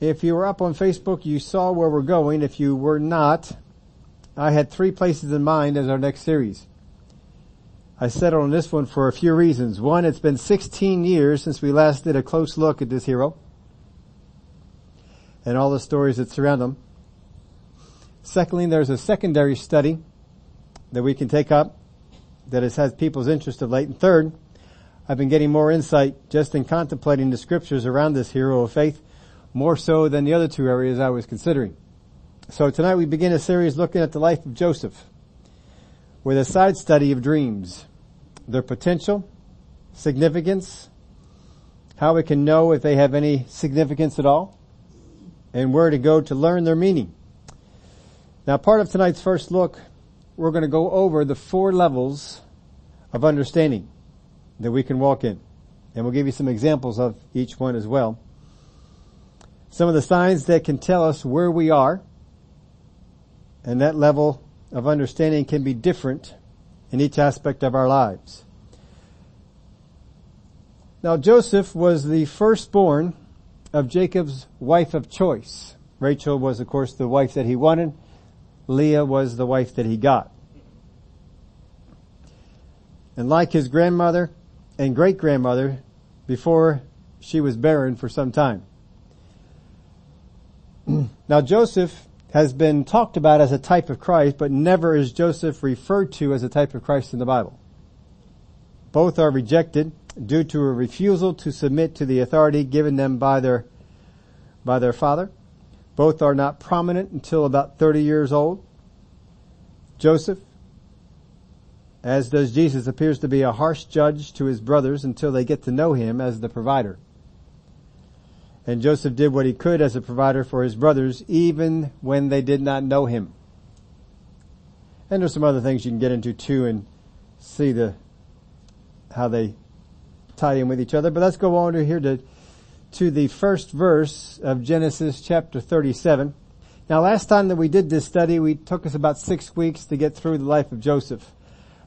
If you were up on Facebook, you saw where we're going. If you were not, I had three places in mind as our next series. I settled on this one for a few reasons. One, it's been 16 years since we last did a close look at this hero and all the stories that surround him. Secondly, there's a secondary study that we can take up that has had people's interest of late. And third, I've been getting more insight just in contemplating the scriptures around this hero of faith, more so than the other two areas I was considering. So tonight we begin a series looking at the life of Joseph with a side study of dreams, their potential, significance, how we can know if they have any significance at all, and where to go to learn their meaning. Now part of tonight's first look, we're going to go over the four levels of understanding that we can walk in. And we'll give you some examples of each one as well. Some of the signs that can tell us where we are, and that level of understanding can be different in each aspect of our lives. Now Joseph was the firstborn of Jacob's wife of choice. Rachel was of course the wife that he wanted. Leah was the wife that he got. And like his grandmother and great grandmother before she was barren for some time. Mm. now Joseph has been talked about as a type of Christ, but never is Joseph referred to as a type of Christ in the Bible. Both are rejected due to a refusal to submit to the authority given them by their, by their father. Both are not prominent until about 30 years old. Joseph, as does Jesus, appears to be a harsh judge to his brothers until they get to know him as the provider. And Joseph did what he could as a provider for his brothers even when they did not know him. And there's some other things you can get into too and see the, how they tie in with each other. But let's go on to here to, to the first verse of Genesis chapter 37. Now last time that we did this study, we took us about six weeks to get through the life of Joseph.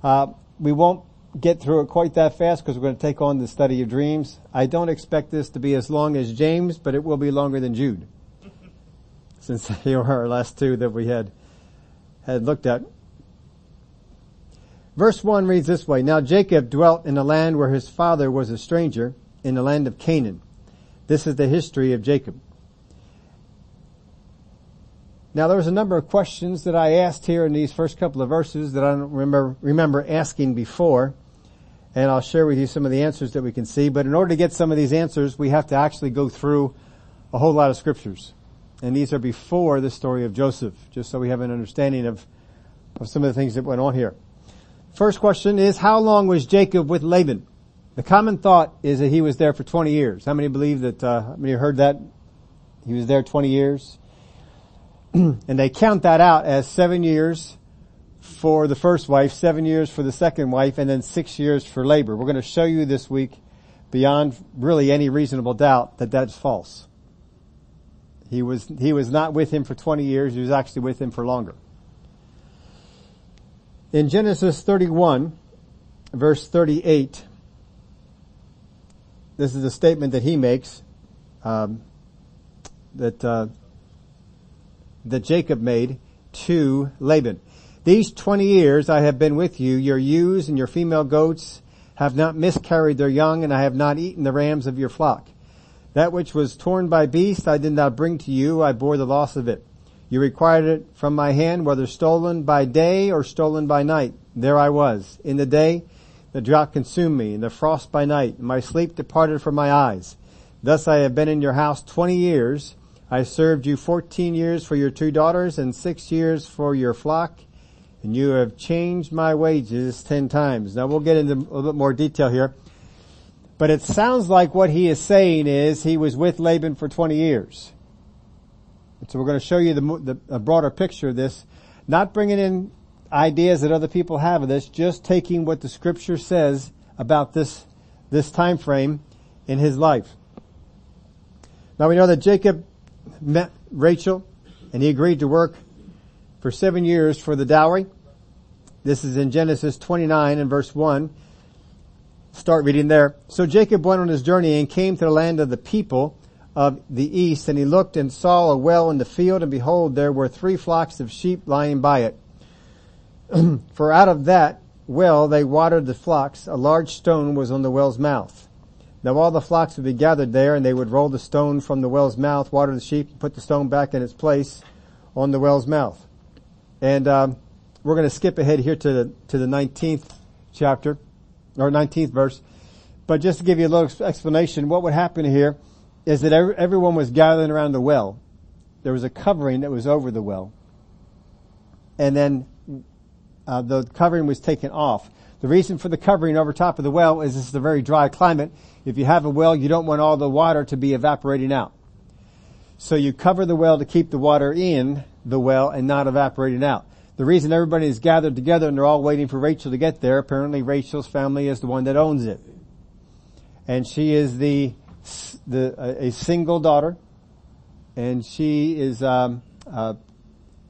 Uh, we won't get through it quite that fast because we're going to take on the study of dreams. I don't expect this to be as long as James, but it will be longer than Jude. Since they were our last two that we had, had looked at. Verse 1 reads this way, Now Jacob dwelt in a land where his father was a stranger, in the land of Canaan. This is the history of Jacob. Now there was a number of questions that I asked here in these first couple of verses that I don't remember, remember asking before. And I'll share with you some of the answers that we can see. But in order to get some of these answers, we have to actually go through a whole lot of scriptures. And these are before the story of Joseph, just so we have an understanding of, of some of the things that went on here. First question is, how long was Jacob with Laban? The common thought is that he was there for 20 years. How many believe that, uh, how many heard that? He was there 20 years. and they count that out as seven years for the first wife, seven years for the second wife, and then six years for labor. We're going to show you this week beyond really any reasonable doubt that that's false. He was, he was not with him for 20 years, he was actually with him for longer. In Genesis 31, verse 38, this is a statement that he makes, um, that, uh, that Jacob made to Laban. These 20 years I have been with you, your ewes and your female goats have not miscarried their young and I have not eaten the rams of your flock. That which was torn by beast I did not bring to you, I bore the loss of it. You required it from my hand, whether stolen by day or stolen by night. There I was. In the day, the drought consumed me, and the frost by night. and My sleep departed from my eyes. Thus I have been in your house twenty years, I served you 14 years for your two daughters and six years for your flock, and you have changed my wages 10 times. Now we'll get into a little bit more detail here. But it sounds like what he is saying is he was with Laban for 20 years. So we're going to show you the, the broader picture of this, not bringing in ideas that other people have of this, just taking what the scripture says about this, this time frame in his life. Now we know that Jacob met Rachel and he agreed to work for seven years for the dowry. This is in Genesis 29 and verse 1. Start reading there. So Jacob went on his journey and came to the land of the people of the east, and he looked and saw a well in the field, and behold, there were three flocks of sheep lying by it. For out of that well they watered the flocks. A large stone was on the well's mouth. Now all the flocks would be gathered there, and they would roll the stone from the well's mouth, water the sheep, and put the stone back in its place on the well's mouth. And um, we're going to skip ahead here to the to the 19th chapter or 19th verse. But just to give you a little explanation, what would happen here is that everyone was gathering around the well. There was a covering that was over the well. And then uh, the covering was taken off. The reason for the covering over top of the well is this is a very dry climate. If you have a well, you don't want all the water to be evaporating out. So you cover the well to keep the water in the well and not evaporating out. The reason everybody is gathered together and they're all waiting for Rachel to get there, apparently Rachel's family is the one that owns it. And she is the the, a, single daughter, and she is um, uh,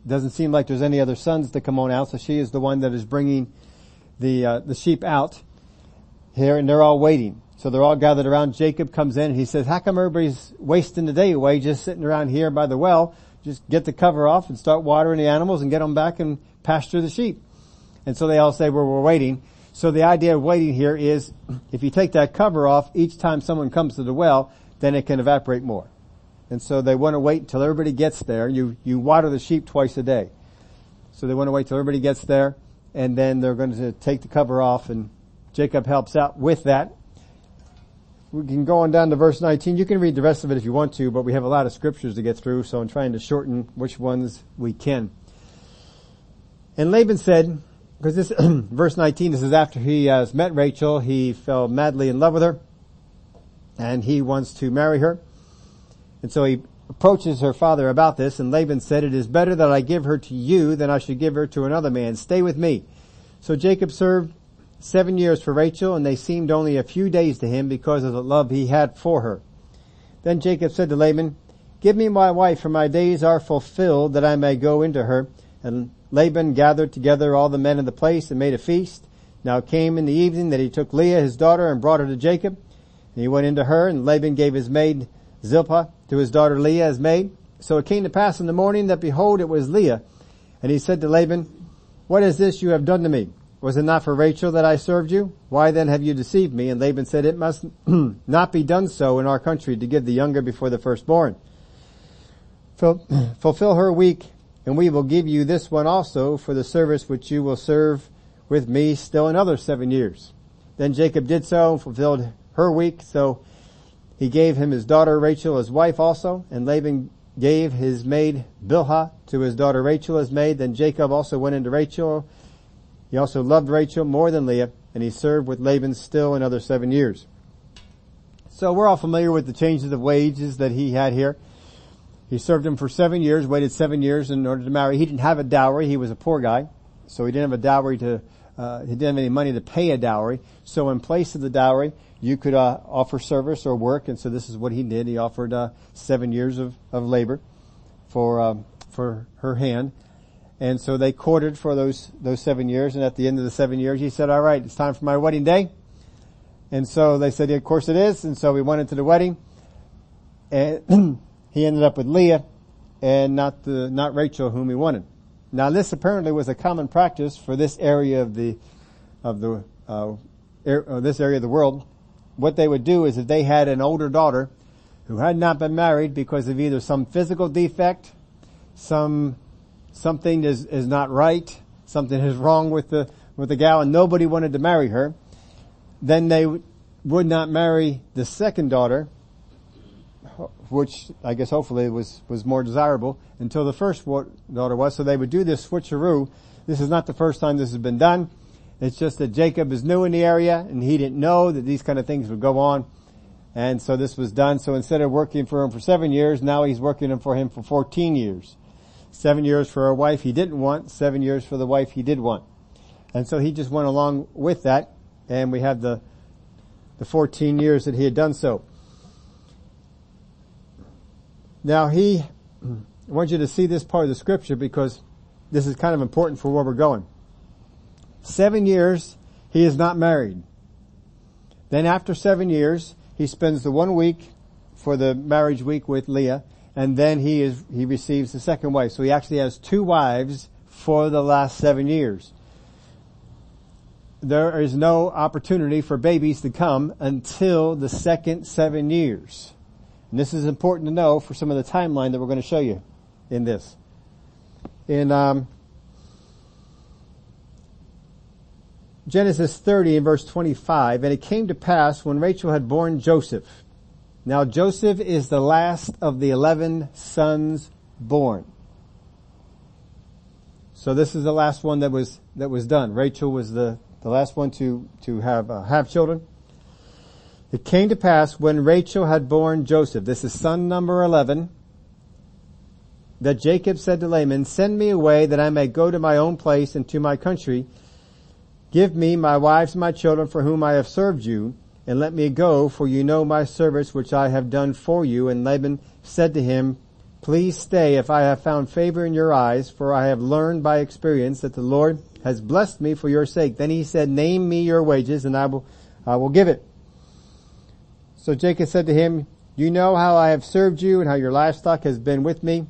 doesn't seem like there's any other sons to come on out, so she is the one that is bringing the uh, the sheep out here, and they're all waiting. So they're all gathered around. Jacob comes in and he says, "How come everybody's wasting the day away just sitting around here by the well? Just get the cover off and start watering the animals and get them back and pasture the sheep." And so they all say, "Well, we're waiting." So the idea of waiting here is if you take that cover off each time someone comes to the well, then it can evaporate more. And so they want to wait until everybody gets there. You, you water the sheep twice a day. So they want to wait till everybody gets there and then they're going to take the cover off and Jacob helps out with that. We can go on down to verse 19. You can read the rest of it if you want to, but we have a lot of scriptures to get through, so I'm trying to shorten which ones we can. And Laban said, because this, verse 19, this is after he has met Rachel, he fell madly in love with her, and he wants to marry her. And so he approaches her father about this, and Laban said, it is better that I give her to you than I should give her to another man. Stay with me. So Jacob served seven years for Rachel, and they seemed only a few days to him because of the love he had for her. Then Jacob said to Laban, Give me my wife, for my days are fulfilled, that I may go into her. And Laban gathered together all the men of the place and made a feast. Now it came in the evening that he took Leah his daughter and brought her to Jacob. And he went into her and Laban gave his maid Zilpah to his daughter Leah as maid. So it came to pass in the morning that behold it was Leah. And he said to Laban, What is this you have done to me? Was it not for Rachel that I served you? Why then have you deceived me? And Laban said, It must not be done so in our country to give the younger before the firstborn. Fulfill her week and we will give you this one also for the service which you will serve with me still another seven years. Then Jacob did so and fulfilled her week, so he gave him his daughter Rachel as wife also, and Laban gave his maid Bilhah to his daughter Rachel as maid. Then Jacob also went into Rachel. He also loved Rachel more than Leah, and he served with Laban still another seven years. So we're all familiar with the changes of wages that he had here. He served him for seven years, waited seven years in order to marry. He didn't have a dowry. He was a poor guy. So he didn't have a dowry to, uh, he didn't have any money to pay a dowry. So in place of the dowry, you could, uh, offer service or work. And so this is what he did. He offered, uh, seven years of, of labor for, um, for her hand. And so they courted for those, those seven years. And at the end of the seven years, he said, all right, it's time for my wedding day. And so they said, yeah, of course it is. And so we went into the wedding. And he ended up with Leah and not the, not Rachel whom he wanted. Now this apparently was a common practice for this area of the, of the, uh, er, uh, this area of the world. What they would do is if they had an older daughter who had not been married because of either some physical defect, some, something is, is not right, something is wrong with the, with the gal and nobody wanted to marry her, then they would not marry the second daughter which I guess hopefully was, was more desirable until the first daughter was. So they would do this switcheroo. This is not the first time this has been done. It's just that Jacob is new in the area and he didn't know that these kind of things would go on. And so this was done. So instead of working for him for seven years, now he's working for him for 14 years. Seven years for a wife he didn't want, seven years for the wife he did want. And so he just went along with that and we have the, the 14 years that he had done so. Now he, I want you to see this part of the scripture because this is kind of important for where we're going. Seven years, he is not married. Then after seven years, he spends the one week for the marriage week with Leah, and then he is, he receives the second wife. So he actually has two wives for the last seven years. There is no opportunity for babies to come until the second seven years. And this is important to know for some of the timeline that we're going to show you in this. In um, Genesis 30 and verse 25, and it came to pass when Rachel had born Joseph. Now Joseph is the last of the eleven sons born. So this is the last one that was, that was done. Rachel was the, the last one to, to have, uh, have children. It came to pass when Rachel had borne Joseph, this is son number 11, that Jacob said to Laban, send me away that I may go to my own place and to my country. Give me my wives and my children for whom I have served you, and let me go, for you know my service which I have done for you. And Laban said to him, Please stay if I have found favor in your eyes, for I have learned by experience that the Lord has blessed me for your sake. Then he said, Name me your wages and I will, I will give it. So Jacob said to him, you know how I have served you and how your livestock has been with me.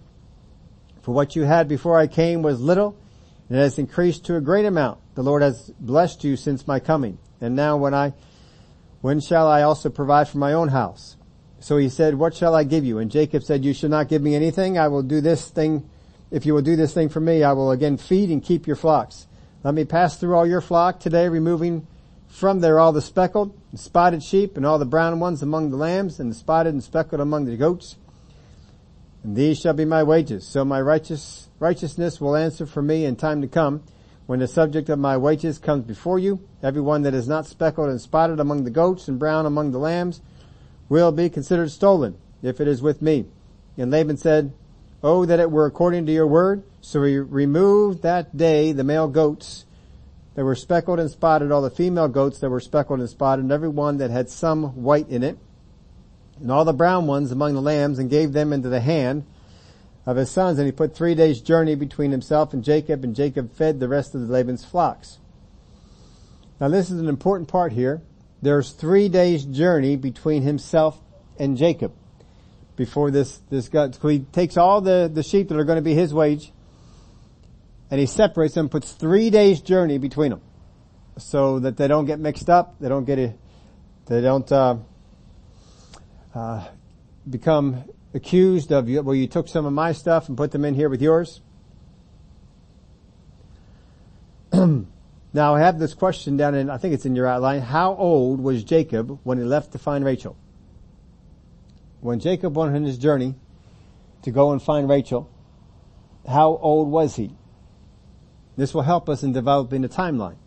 For what you had before I came was little and it has increased to a great amount. The Lord has blessed you since my coming. And now when I, when shall I also provide for my own house? So he said, what shall I give you? And Jacob said, you shall not give me anything. I will do this thing. If you will do this thing for me, I will again feed and keep your flocks. Let me pass through all your flock today, removing from there all the speckled and spotted sheep and all the brown ones among the lambs and the spotted and speckled among the goats. And these shall be my wages. So my righteous, righteousness will answer for me in time to come. When the subject of my wages comes before you, everyone that is not speckled and spotted among the goats and brown among the lambs will be considered stolen if it is with me. And Laban said, Oh, that it were according to your word. So he removed that day the male goats that were speckled and spotted, all the female goats that were speckled and spotted, and every one that had some white in it, and all the brown ones among the lambs, and gave them into the hand of his sons. And he put three days journey between himself and Jacob, and Jacob fed the rest of the Laban's flocks. Now this is an important part here. There's three days journey between himself and Jacob before this, this God, so he takes all the, the sheep that are going to be his wage, and he separates them, puts three days journey between them, so that they don't get mixed up, they don't get they don't uh, uh, become accused of. Well, you took some of my stuff and put them in here with yours. now I have this question down in, I think it's in your outline. How old was Jacob when he left to find Rachel? When Jacob went on his journey to go and find Rachel, how old was he? This will help us in developing a timeline.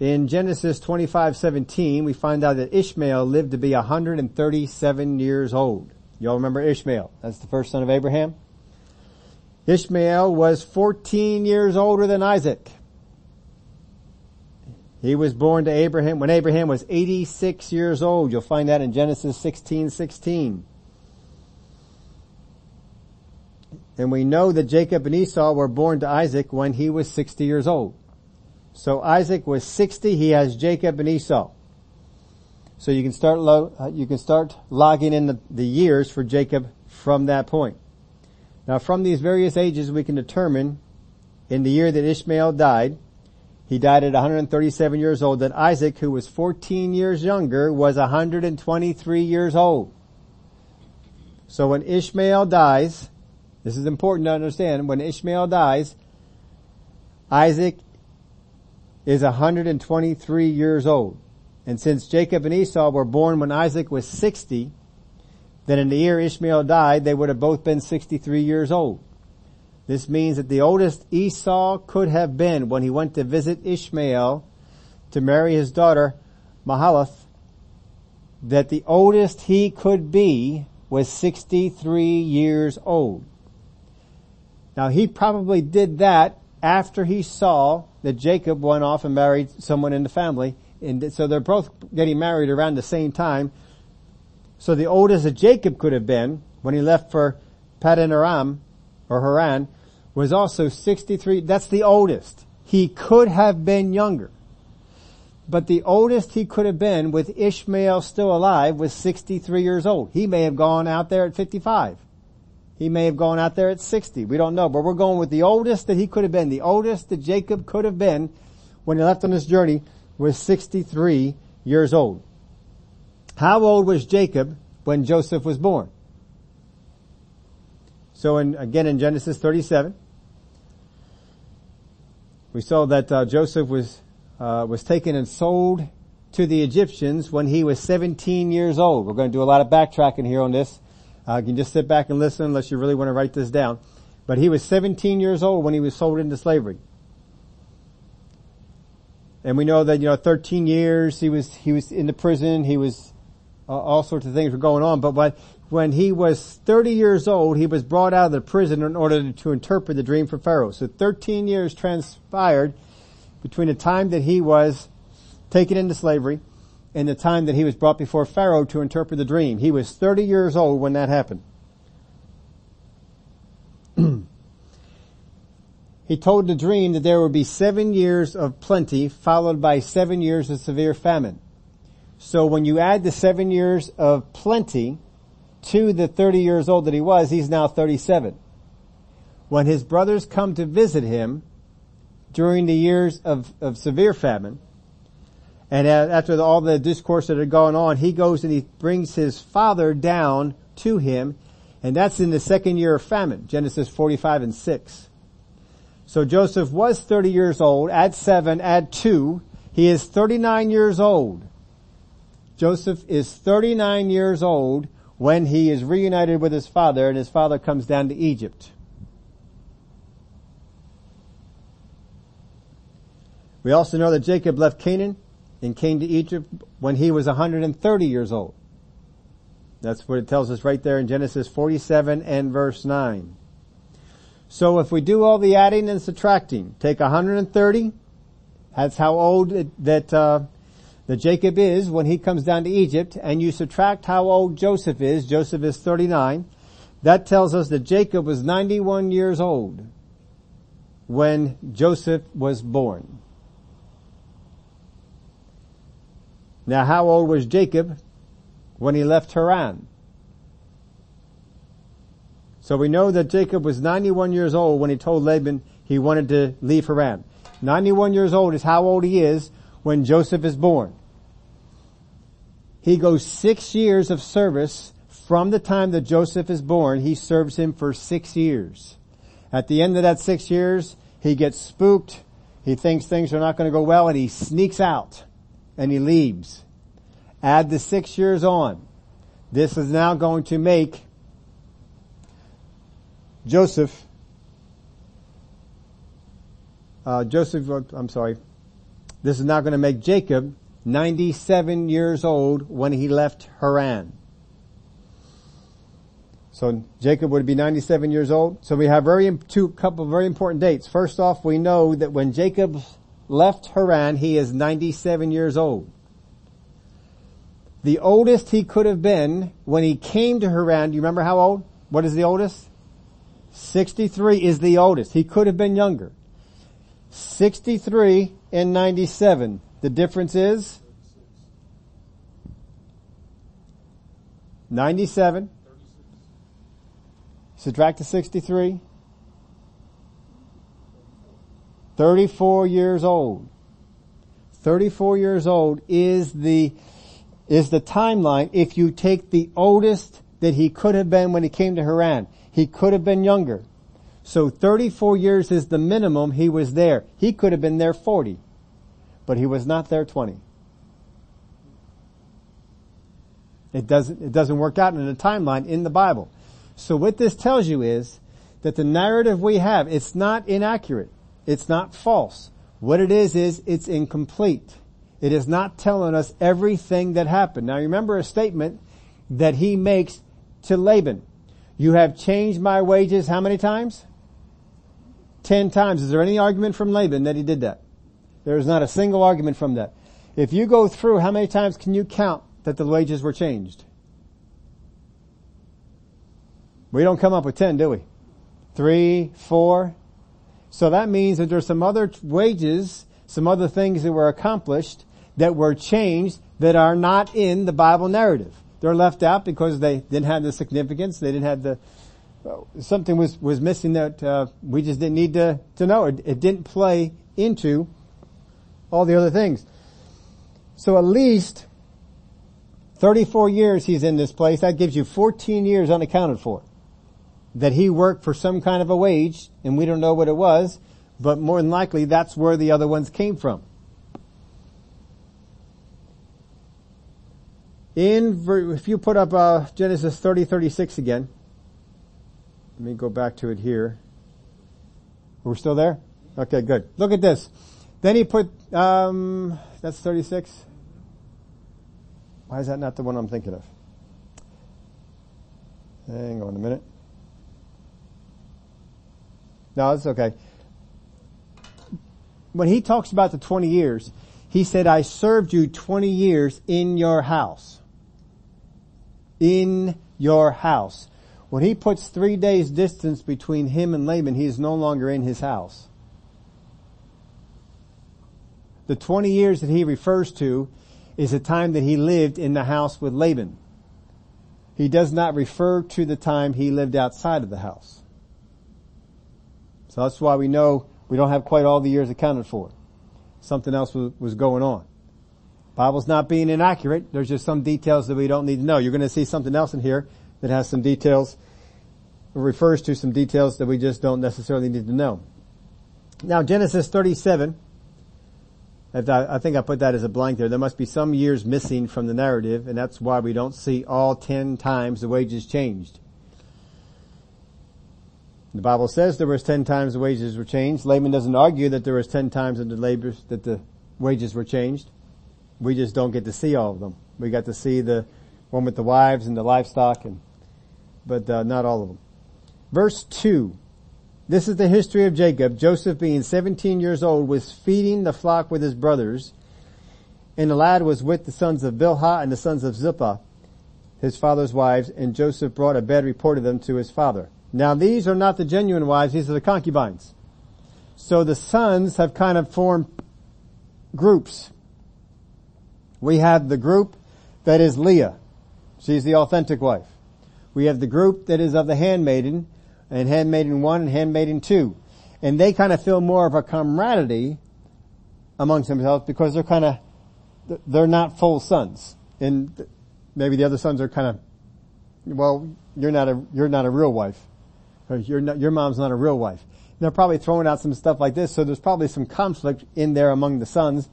In Genesis 25:17, we find out that Ishmael lived to be 137 years old. Y'all remember Ishmael? That's the first son of Abraham. Ishmael was 14 years older than Isaac. He was born to Abraham when Abraham was 86 years old. You'll find that in Genesis 16:16. 16, 16. And we know that Jacob and Esau were born to Isaac when he was 60 years old. So Isaac was 60, he has Jacob and Esau. So you can start lo- uh, you can start logging in the, the years for Jacob from that point. Now from these various ages we can determine in the year that Ishmael died, he died at 137 years old, that Isaac, who was 14 years younger, was 123 years old. So when Ishmael dies, this is important to understand. When Ishmael dies, Isaac is 123 years old. And since Jacob and Esau were born when Isaac was 60, then in the year Ishmael died, they would have both been 63 years old. This means that the oldest Esau could have been when he went to visit Ishmael to marry his daughter Mahalath, that the oldest he could be was 63 years old. Now he probably did that after he saw that Jacob went off and married someone in the family. And so they're both getting married around the same time. So the oldest that Jacob could have been when he left for Paddan Aram or Haran was also 63. That's the oldest. He could have been younger. But the oldest he could have been with Ishmael still alive was 63 years old. He may have gone out there at 55. He may have gone out there at 60. We don't know, but we're going with the oldest that he could have been. The oldest that Jacob could have been when he left on his journey was 63 years old. How old was Jacob when Joseph was born? So in, again in Genesis 37, we saw that uh, Joseph was uh, was taken and sold to the Egyptians when he was 17 years old. We're going to do a lot of backtracking here on this. Uh, you can just sit back and listen unless you really want to write this down. But he was 17 years old when he was sold into slavery. And we know that, you know, 13 years he was, he was in the prison, he was, uh, all sorts of things were going on. But, but when he was 30 years old, he was brought out of the prison in order to interpret the dream for Pharaoh. So 13 years transpired between the time that he was taken into slavery and the time that he was brought before Pharaoh to interpret the dream. He was 30 years old when that happened. he told the dream that there would be seven years of plenty followed by seven years of severe famine. So when you add the seven years of plenty to the 30 years old that he was, he's now 37. When his brothers come to visit him during the years of, of severe famine, and after all the discourse that had gone on, he goes and he brings his father down to him, and that's in the second year of famine, Genesis 45 and 6. So Joseph was 30 years old, at 7, at 2, he is 39 years old. Joseph is 39 years old when he is reunited with his father and his father comes down to Egypt. We also know that Jacob left Canaan and came to Egypt when he was 130 years old. That's what it tells us right there in Genesis 47 and verse 9. So if we do all the adding and subtracting, take 130, that's how old it, that, uh, that Jacob is when he comes down to Egypt, and you subtract how old Joseph is, Joseph is 39, that tells us that Jacob was 91 years old when Joseph was born. Now how old was Jacob when he left Haran? So we know that Jacob was 91 years old when he told Laban he wanted to leave Haran. 91 years old is how old he is when Joseph is born. He goes six years of service from the time that Joseph is born. He serves him for six years. At the end of that six years, he gets spooked. He thinks things are not going to go well and he sneaks out and he leaves. Add the six years on. This is now going to make Joseph, uh, Joseph, I'm sorry, this is now going to make Jacob 97 years old when he left Haran. So Jacob would be 97 years old. So we have very, two couple very important dates. First off, we know that when Jacob left Haran, he is 97 years old. The oldest he could have been when he came to Haran, do you remember how old? What is the oldest? 63 is the oldest. He could have been younger. 63 and 97. The difference is 97. Subtract the 63. 34 years old. 34 years old is the, is the timeline if you take the oldest that he could have been when he came to Haran. He could have been younger. So 34 years is the minimum he was there. He could have been there 40 but he was not there 20. It doesn't, it doesn't work out in a timeline in the Bible. So what this tells you is that the narrative we have, it's not inaccurate. It's not false. What it is, is it's incomplete. It is not telling us everything that happened. Now remember a statement that he makes to Laban. You have changed my wages how many times? Ten times. Is there any argument from Laban that he did that? There is not a single argument from that. If you go through, how many times can you count that the wages were changed? We don't come up with ten, do we? Three, four. So that means that there's some other wages, some other things that were accomplished that were changed that are not in the Bible narrative. They're left out because they didn't have the significance. They didn't have the, something was, was missing that, uh, we just didn't need to, to know. It, it didn't play into all the other things. So at least 34 years he's in this place. That gives you 14 years unaccounted for. That he worked for some kind of a wage, and we don't know what it was, but more than likely that's where the other ones came from. In, if you put up uh, Genesis 30, 36 again, let me go back to it here. We're still there? Okay, good. Look at this. Then he put, um, that's 36. Why is that not the one I'm thinking of? Hang on a minute. No, it's okay. When he talks about the 20 years, he said, I served you 20 years in your house. In your house. When he puts three days distance between him and Laban, he is no longer in his house. The 20 years that he refers to is the time that he lived in the house with Laban. He does not refer to the time he lived outside of the house. So that's why we know we don't have quite all the years accounted for. Something else was, was going on. Bible's not being inaccurate. There's just some details that we don't need to know. You're going to see something else in here that has some details, refers to some details that we just don't necessarily need to know. Now Genesis 37, I think I put that as a blank there. There must be some years missing from the narrative, and that's why we don't see all ten times the wages changed. The Bible says there was ten times the wages were changed. Laban doesn't argue that there was ten times the labors that the wages were changed. We just don't get to see all of them. We got to see the one with the wives and the livestock, and but uh, not all of them. Verse two. This is the history of Jacob. Joseph being 17 years old was feeding the flock with his brothers and the lad was with the sons of Bilhah and the sons of Zilpah, his father's wives, and Joseph brought a bad report of them to his father. Now these are not the genuine wives, these are the concubines. So the sons have kind of formed groups. We have the group that is Leah. She's the authentic wife. We have the group that is of the handmaiden, and handmaiden one and handmaiden two. And they kind of feel more of a camaraderie amongst themselves because they're kind of, they're not full sons. And maybe the other sons are kind of, well, you're not a, you're not a real wife. Or you're your mom's not a real wife. And they're probably throwing out some stuff like this, so there's probably some conflict in there among the sons.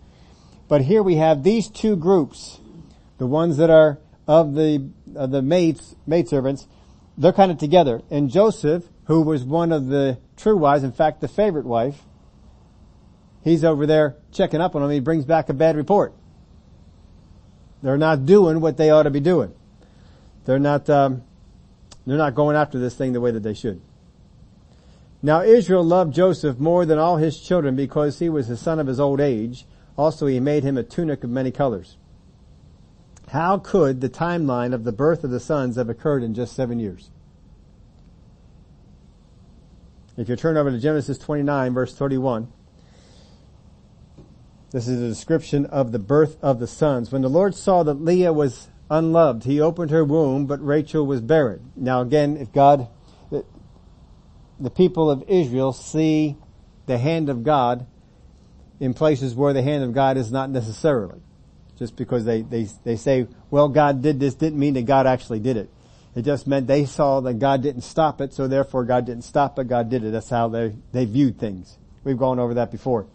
But here we have these two groups, the ones that are of the, of the maids, maidservants, they're kind of together. And Joseph, who was one of the true wives, in fact the favorite wife, he's over there checking up on them. He brings back a bad report. They're not doing what they ought to be doing. They're not, um, they're not going after this thing the way that they should. Now Israel loved Joseph more than all his children because he was the son of his old age. Also he made him a tunic of many colors. How could the timeline of the birth of the sons have occurred in just seven years? If you turn over to Genesis 29 verse 31, this is a description of the birth of the sons. When the Lord saw that Leah was unloved, he opened her womb, but Rachel was buried. Now again, if God, the, people of Israel see the hand of God in places where the hand of God is not necessarily just because they, they, they say, well, God did this didn't mean that God actually did it. It just meant they saw that God didn't stop it, so therefore God didn't stop it, God did it. That's how they, they viewed things. We've gone over that before.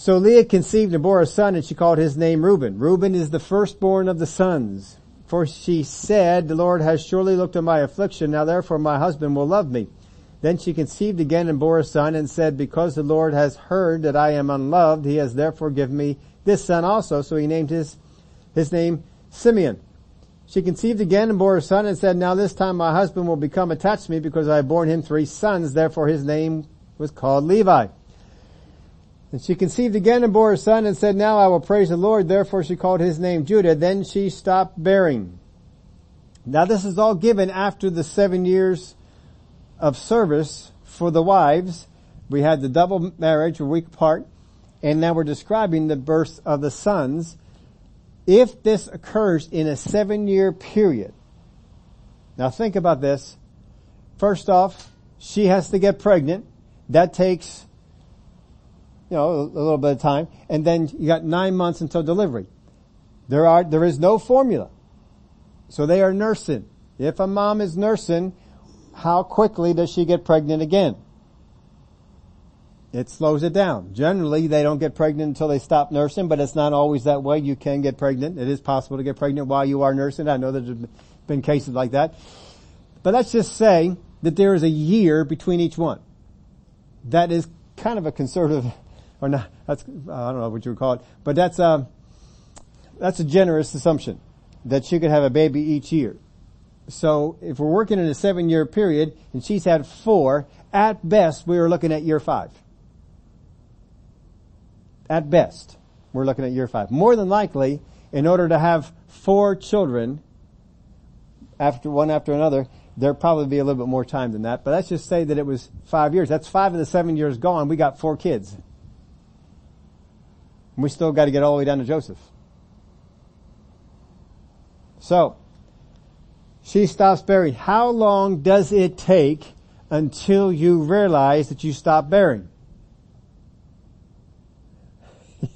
So Leah conceived and bore a son and she called his name Reuben. Reuben is the firstborn of the sons. For she said, the Lord has surely looked on my affliction, now therefore my husband will love me. Then she conceived again and bore a son and said, because the Lord has heard that I am unloved, he has therefore given me this son also. So he named his, his name Simeon. She conceived again and bore a son and said, now this time my husband will become attached to me because I have borne him three sons. Therefore his name was called Levi. And she conceived again and bore a son and said, now I will praise the Lord. Therefore she called his name Judah. Then she stopped bearing. Now this is all given after the seven years of service for the wives. We had the double marriage, a week apart and now we're describing the birth of the sons. If this occurs in a seven year period, now think about this. First off, she has to get pregnant. That takes, you know, a little bit of time. And then you got nine months until delivery. There are, there is no formula. So they are nursing. If a mom is nursing, how quickly does she get pregnant again? It slows it down. Generally, they don't get pregnant until they stop nursing, but it's not always that way. You can get pregnant. It is possible to get pregnant while you are nursing. I know there's been cases like that. But let's just say that there is a year between each one. That is kind of a conservative, or not, that's, I don't know what you would call it, but that's a, that's a generous assumption that she could have a baby each year. So if we're working in a seven year period and she's had four, at best we are looking at year five. At best, we're looking at year five. More than likely, in order to have four children, after one after another, there'll probably be a little bit more time than that. But let's just say that it was five years. That's five of the seven years gone. We got four kids. We still got to get all the way down to Joseph. So, she stops bearing. How long does it take until you realize that you stop bearing?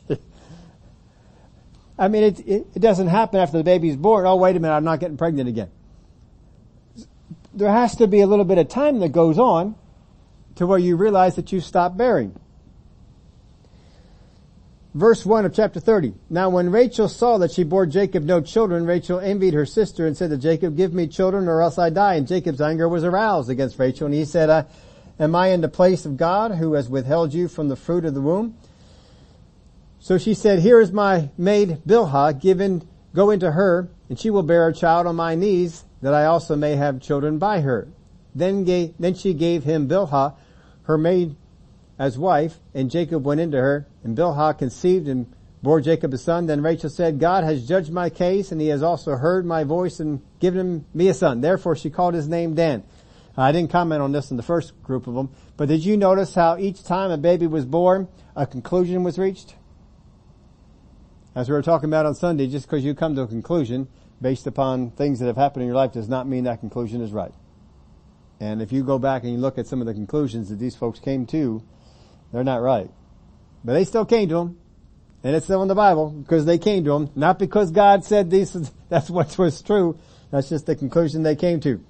I mean, it, it, it, doesn't happen after the baby's born. Oh, wait a minute, I'm not getting pregnant again. There has to be a little bit of time that goes on to where you realize that you stop bearing. Verse 1 of chapter 30. Now when Rachel saw that she bore Jacob no children, Rachel envied her sister and said to Jacob, give me children or else I die. And Jacob's anger was aroused against Rachel and he said, uh, am I in the place of God who has withheld you from the fruit of the womb? So she said, here is my maid Bilhah, given, go into her, and she will bear a child on my knees, that I also may have children by her. Then gave, then she gave him Bilhah, her maid, as wife, and Jacob went into her, and Bilhah conceived and bore Jacob a son. Then Rachel said, God has judged my case, and he has also heard my voice and given me a son. Therefore she called his name Dan. I didn't comment on this in the first group of them, but did you notice how each time a baby was born, a conclusion was reached? As we were talking about on Sunday, just because you come to a conclusion based upon things that have happened in your life does not mean that conclusion is right. And if you go back and you look at some of the conclusions that these folks came to, they're not right. But they still came to him. And it's still in the Bible because they came to him. Not because God said this, is, that's what was true. That's just the conclusion they came to.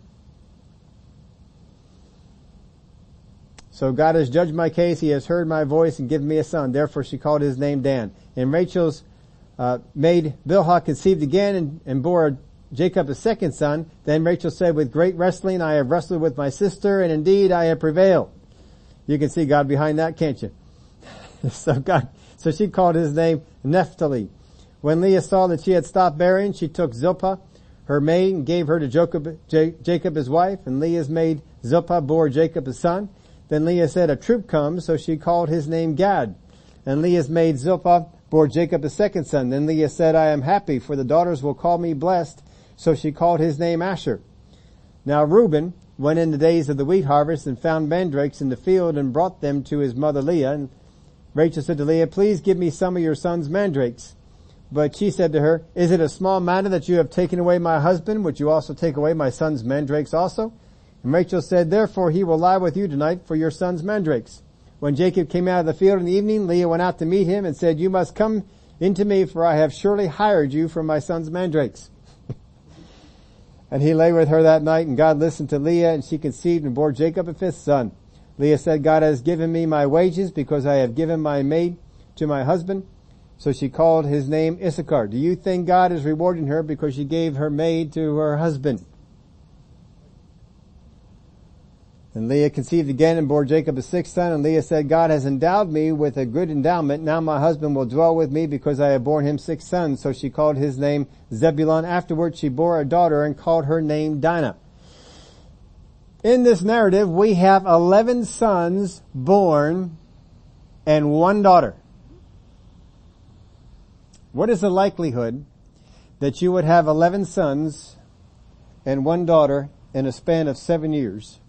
So God has judged my case. He has heard my voice and given me a son. Therefore she called his name Dan. And Rachel's uh, maid Bilhah conceived again and, and bore Jacob a second son. Then Rachel said, with great wrestling I have wrestled with my sister and indeed I have prevailed. You can see God behind that, can't you? so God, so she called his name Naphtali. When Leah saw that she had stopped bearing, she took Zilpah, her maid, and gave her to Jacob, J- Jacob his wife, and Leah's maid Zilpah bore Jacob a son. Then Leah said, a troop comes, so she called his name Gad. And Leah's maid Zilpah bore Jacob a second son. Then Leah said, I am happy, for the daughters will call me blessed. So she called his name Asher. Now Reuben, went in the days of the wheat harvest and found mandrakes in the field and brought them to his mother Leah. And Rachel said to Leah, please give me some of your son's mandrakes. But she said to her, is it a small matter that you have taken away my husband? Would you also take away my son's mandrakes also? And Rachel said, therefore he will lie with you tonight for your son's mandrakes. When Jacob came out of the field in the evening, Leah went out to meet him and said, you must come into me for I have surely hired you for my son's mandrakes. And he lay with her that night and God listened to Leah and she conceived and bore Jacob a fifth son. Leah said, God has given me my wages because I have given my maid to my husband. So she called his name Issachar. Do you think God is rewarding her because she gave her maid to her husband? And Leah conceived again and bore Jacob a sixth son, and Leah said, God has endowed me with a good endowment. Now my husband will dwell with me because I have borne him six sons. So she called his name Zebulun. Afterwards she bore a daughter and called her name Dinah. In this narrative, we have 11 sons born and one daughter. What is the likelihood that you would have 11 sons and one daughter in a span of seven years?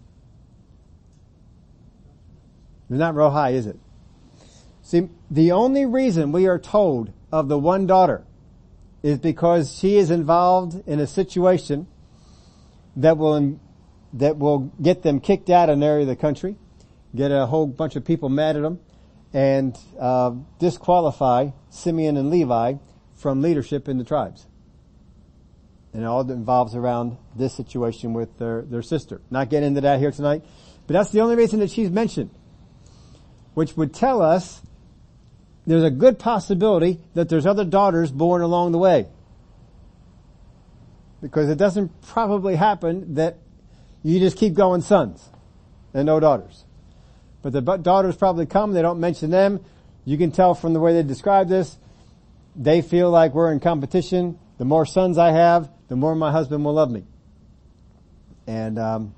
It's not real high, is it? See, the only reason we are told of the one daughter is because she is involved in a situation that will, that will get them kicked out of an area of the country, get a whole bunch of people mad at them, and uh, disqualify Simeon and Levi from leadership in the tribes. And all that involves around this situation with their, their sister. Not getting into that here tonight, but that's the only reason that she's mentioned. Which would tell us there's a good possibility that there's other daughters born along the way. Because it doesn't probably happen that you just keep going sons and no daughters. But the daughters probably come, they don't mention them. You can tell from the way they describe this, they feel like we're in competition. The more sons I have, the more my husband will love me. And um,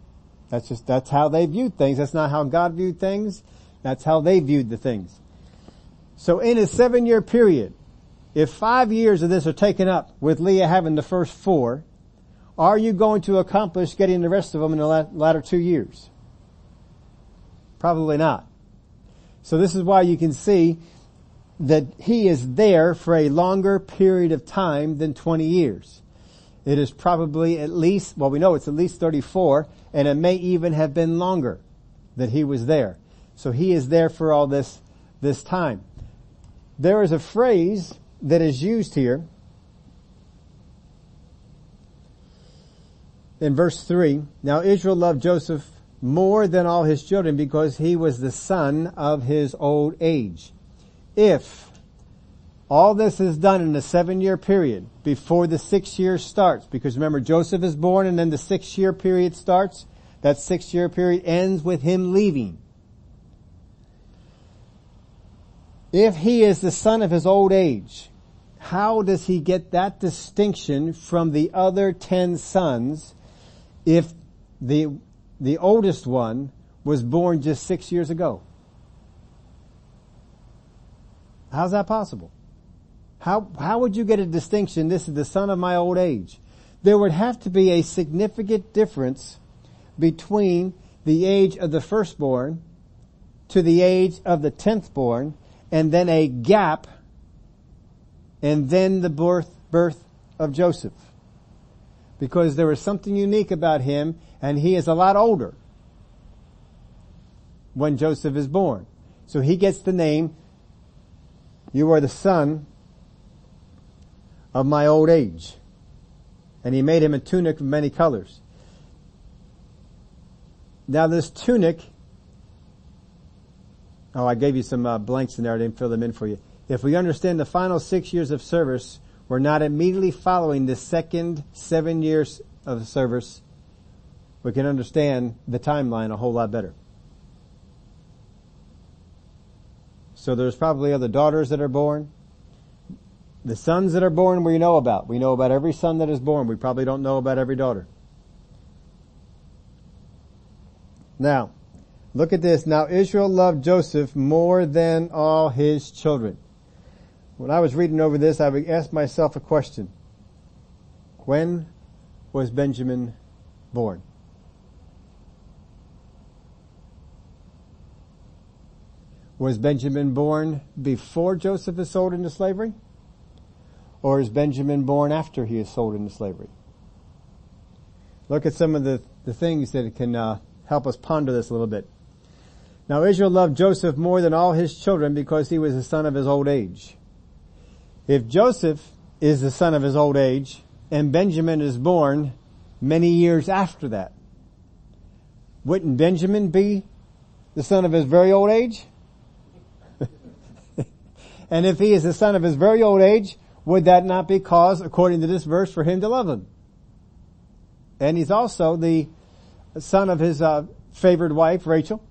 that's just that's how they viewed things. That's not how God viewed things. That's how they viewed the things. So in a seven year period, if five years of this are taken up with Leah having the first four, are you going to accomplish getting the rest of them in the latter two years? Probably not. So this is why you can see that he is there for a longer period of time than 20 years. It is probably at least, well we know it's at least 34 and it may even have been longer that he was there. So he is there for all this, this time. There is a phrase that is used here in verse 3. Now Israel loved Joseph more than all his children because he was the son of his old age. If all this is done in a seven year period before the six year starts, because remember Joseph is born and then the six year period starts, that six year period ends with him leaving. If he is the son of his old age, how does he get that distinction from the other ten sons if the, the oldest one was born just six years ago? How's that possible? How, how would you get a distinction? This is the son of my old age. There would have to be a significant difference between the age of the firstborn to the age of the tenth born and then a gap and then the birth, birth of Joseph. Because there was something unique about him and he is a lot older when Joseph is born. So he gets the name, you are the son of my old age. And he made him a tunic of many colors. Now this tunic Oh, I gave you some uh, blanks in there. I didn't fill them in for you. If we understand the final six years of service, we're not immediately following the second seven years of service. We can understand the timeline a whole lot better. So there's probably other daughters that are born. The sons that are born we know about. We know about every son that is born. We probably don't know about every daughter. Now, Look at this. Now Israel loved Joseph more than all his children. When I was reading over this, I would ask myself a question. When was Benjamin born? Was Benjamin born before Joseph is sold into slavery? Or is Benjamin born after he is sold into slavery? Look at some of the, the things that can uh, help us ponder this a little bit. Now Israel loved Joseph more than all his children because he was the son of his old age. If Joseph is the son of his old age and Benjamin is born many years after that, wouldn't Benjamin be the son of his very old age? and if he is the son of his very old age, would that not be cause, according to this verse, for him to love him? And he's also the son of his uh, favored wife, Rachel.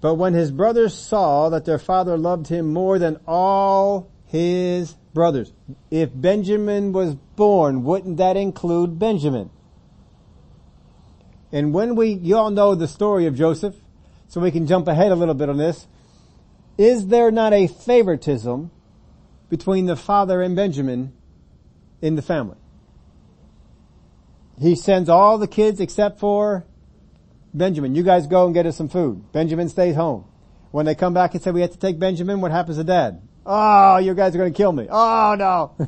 But when his brothers saw that their father loved him more than all his brothers, if Benjamin was born, wouldn't that include Benjamin? And when we, you all know the story of Joseph, so we can jump ahead a little bit on this. Is there not a favoritism between the father and Benjamin in the family? He sends all the kids except for Benjamin, you guys go and get us some food. Benjamin stays home. When they come back and say we have to take Benjamin, what happens to dad? Oh, you guys are going to kill me. Oh no.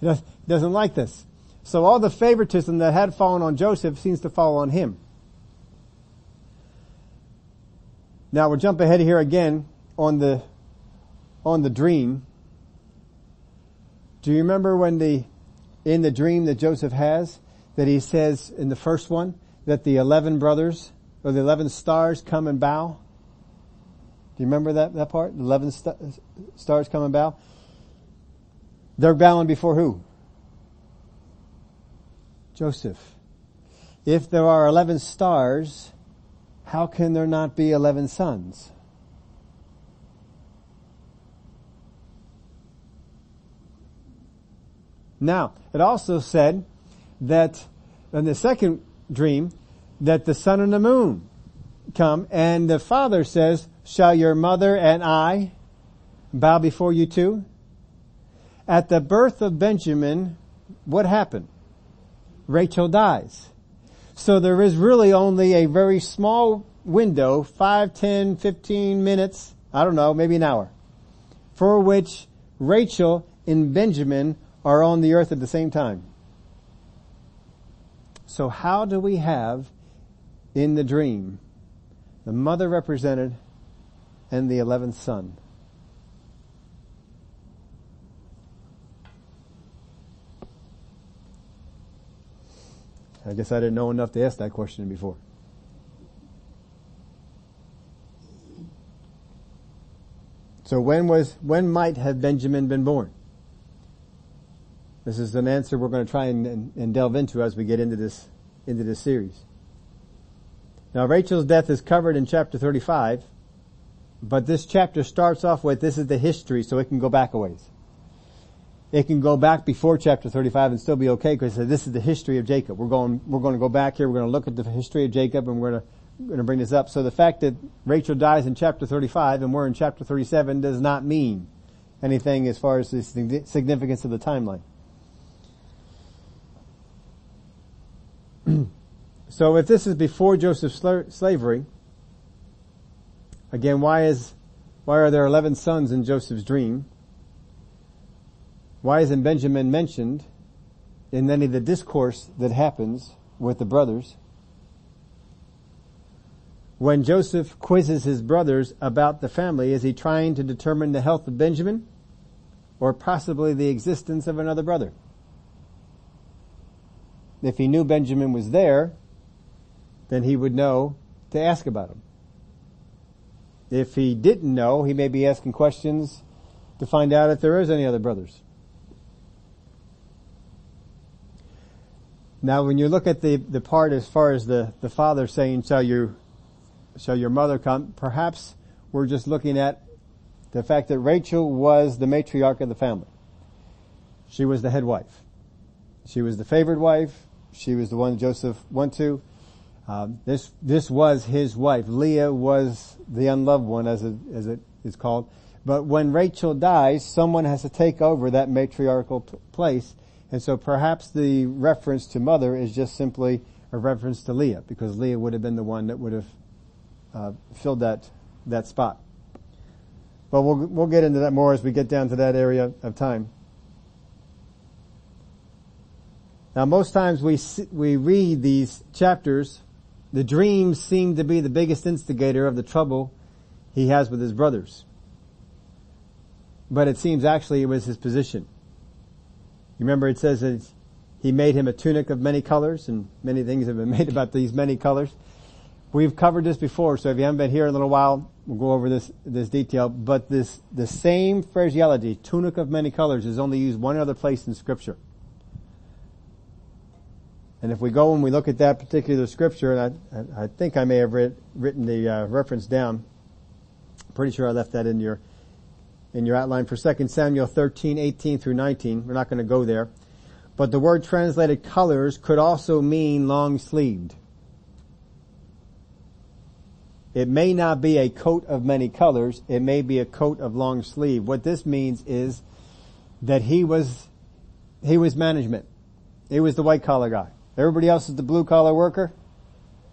he doesn't like this. So all the favoritism that had fallen on Joseph seems to fall on him. Now we'll jump ahead here again on the, on the dream. Do you remember when the, in the dream that Joseph has, that he says in the first one, that the eleven brothers, or the eleven stars come and bow? Do you remember that, that part? Eleven st- stars come and bow? They're bowing before who? Joseph. If there are eleven stars, how can there not be eleven sons? Now, it also said that in the second dream, that the sun and the moon come and the father says, shall your mother and I bow before you too? At the birth of Benjamin, what happened? Rachel dies. So there is really only a very small window, 5, 10, 15 minutes, I don't know, maybe an hour, for which Rachel and Benjamin are on the earth at the same time. So how do we have in the dream the mother represented and the eleventh son? I guess I didn't know enough to ask that question before. So when was, when might have Benjamin been born? This is an answer we're going to try and, and, delve into as we get into this, into this series. Now Rachel's death is covered in chapter 35, but this chapter starts off with this is the history so it can go back a ways it can go back before chapter 35 and still be okay because this is the history of Jacob. We're going, we're going to go back here. We're going to look at the history of Jacob and we're going to, we're going to bring this up. So the fact that Rachel dies in chapter 35 and we're in chapter 37 does not mean anything as far as the significance of the timeline. so if this is before Joseph's slavery, again, why is, why are there 11 sons in Joseph's dream? Why isn't Benjamin mentioned in any of the discourse that happens with the brothers? When Joseph quizzes his brothers about the family, is he trying to determine the health of Benjamin or possibly the existence of another brother? If he knew Benjamin was there, then he would know to ask about him. If he didn't know, he may be asking questions to find out if there is any other brothers. Now when you look at the, the part as far as the, the father saying, shall you, shall your mother come, perhaps we're just looking at the fact that Rachel was the matriarch of the family. She was the head wife. She was the favored wife. She was the one Joseph went to. Um, this this was his wife. Leah was the unloved one, as it, as it is called. But when Rachel dies, someone has to take over that matriarchal p- place, and so perhaps the reference to mother is just simply a reference to Leah, because Leah would have been the one that would have uh, filled that that spot. But we'll we'll get into that more as we get down to that area of time. Now, most times we we read these chapters, the dreams seem to be the biggest instigator of the trouble he has with his brothers. But it seems actually it was his position. You remember it says that he made him a tunic of many colors and many things have been made about these many colors. We've covered this before, so if you haven't been here in a little while, we'll go over this, this detail. But this, the same phraseology, tunic of many colors, is only used one other place in scripture. And if we go and we look at that particular scripture, and I, I think I may have read, written the uh, reference down. Pretty sure I left that in your in your outline for 2 Samuel 13, 18 through 19. We're not going to go there. But the word translated colors could also mean long sleeved. It may not be a coat of many colors. It may be a coat of long sleeve. What this means is that he was, he was management. He was the white collar guy. Everybody else is the blue collar worker.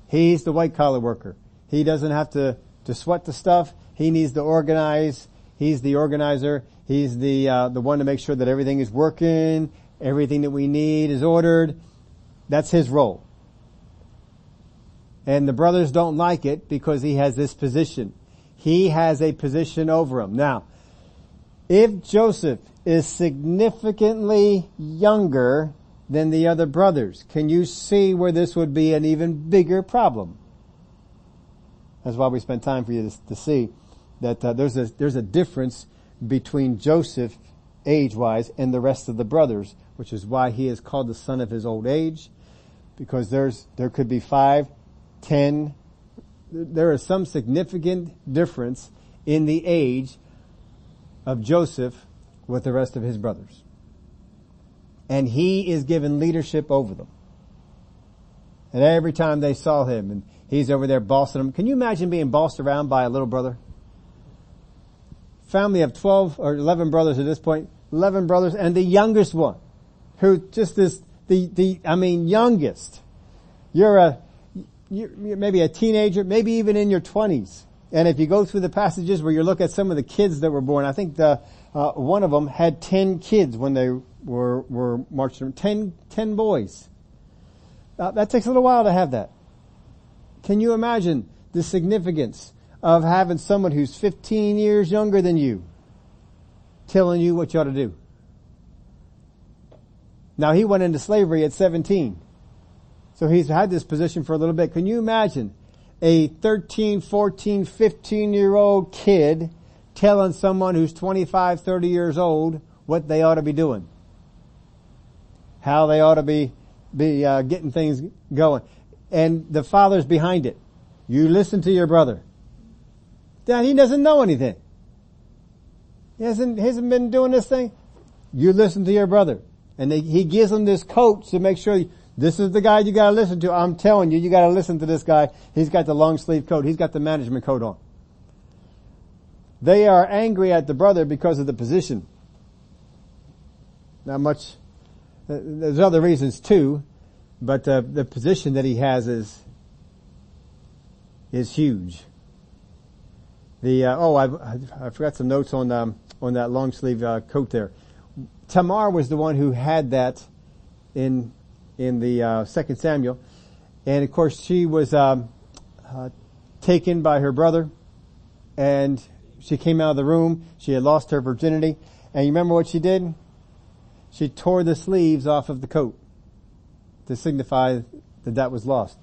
He's the white collar worker. He doesn't have to, to sweat the stuff. He needs to organize. He's the organizer. He's the, uh, the one to make sure that everything is working, everything that we need is ordered. That's his role. And the brothers don't like it because he has this position. He has a position over them. Now, if Joseph is significantly younger than the other brothers, can you see where this would be an even bigger problem? That's why we spent time for you to, to see that uh, there's a there's a difference between Joseph age-wise and the rest of the brothers, which is why he is called the son of his old age, because there's there could be five, ten. There is some significant difference in the age of Joseph with the rest of his brothers. And he is given leadership over them. And every time they saw him and he's over there bossing them. Can you imagine being bossed around by a little brother? Family of 12 or 11 brothers at this point, 11 brothers and the youngest one who just is the, the, I mean youngest. You're a, you're maybe a teenager, maybe even in your 20s. And if you go through the passages where you look at some of the kids that were born, I think the, uh, one of them had 10 kids when they were, were marching, 10, 10 boys. Uh, that takes a little while to have that. Can you imagine the significance of having someone who's 15 years younger than you telling you what you ought to do? Now he went into slavery at 17. So he's had this position for a little bit. Can you imagine a 13, 14, 15 year old kid telling someone who's 25, 30 years old what they ought to be doing? How they ought to be, be uh, getting things going. And the father's behind it. You listen to your brother. Dad, he doesn't know anything. He hasn't, hasn't been doing this thing. You listen to your brother. And they, he gives him this coach to make sure this is the guy you gotta listen to. I'm telling you, you gotta listen to this guy. He's got the long sleeve coat. He's got the management coat on. They are angry at the brother because of the position. Not much, there's other reasons too, but uh, the position that he has is, is huge. The, uh, oh, I, I forgot some notes on, um, on that long sleeve uh, coat there. Tamar was the one who had that in in the uh, Second Samuel, and of course she was um, uh, taken by her brother, and she came out of the room. She had lost her virginity, and you remember what she did? She tore the sleeves off of the coat to signify that that was lost.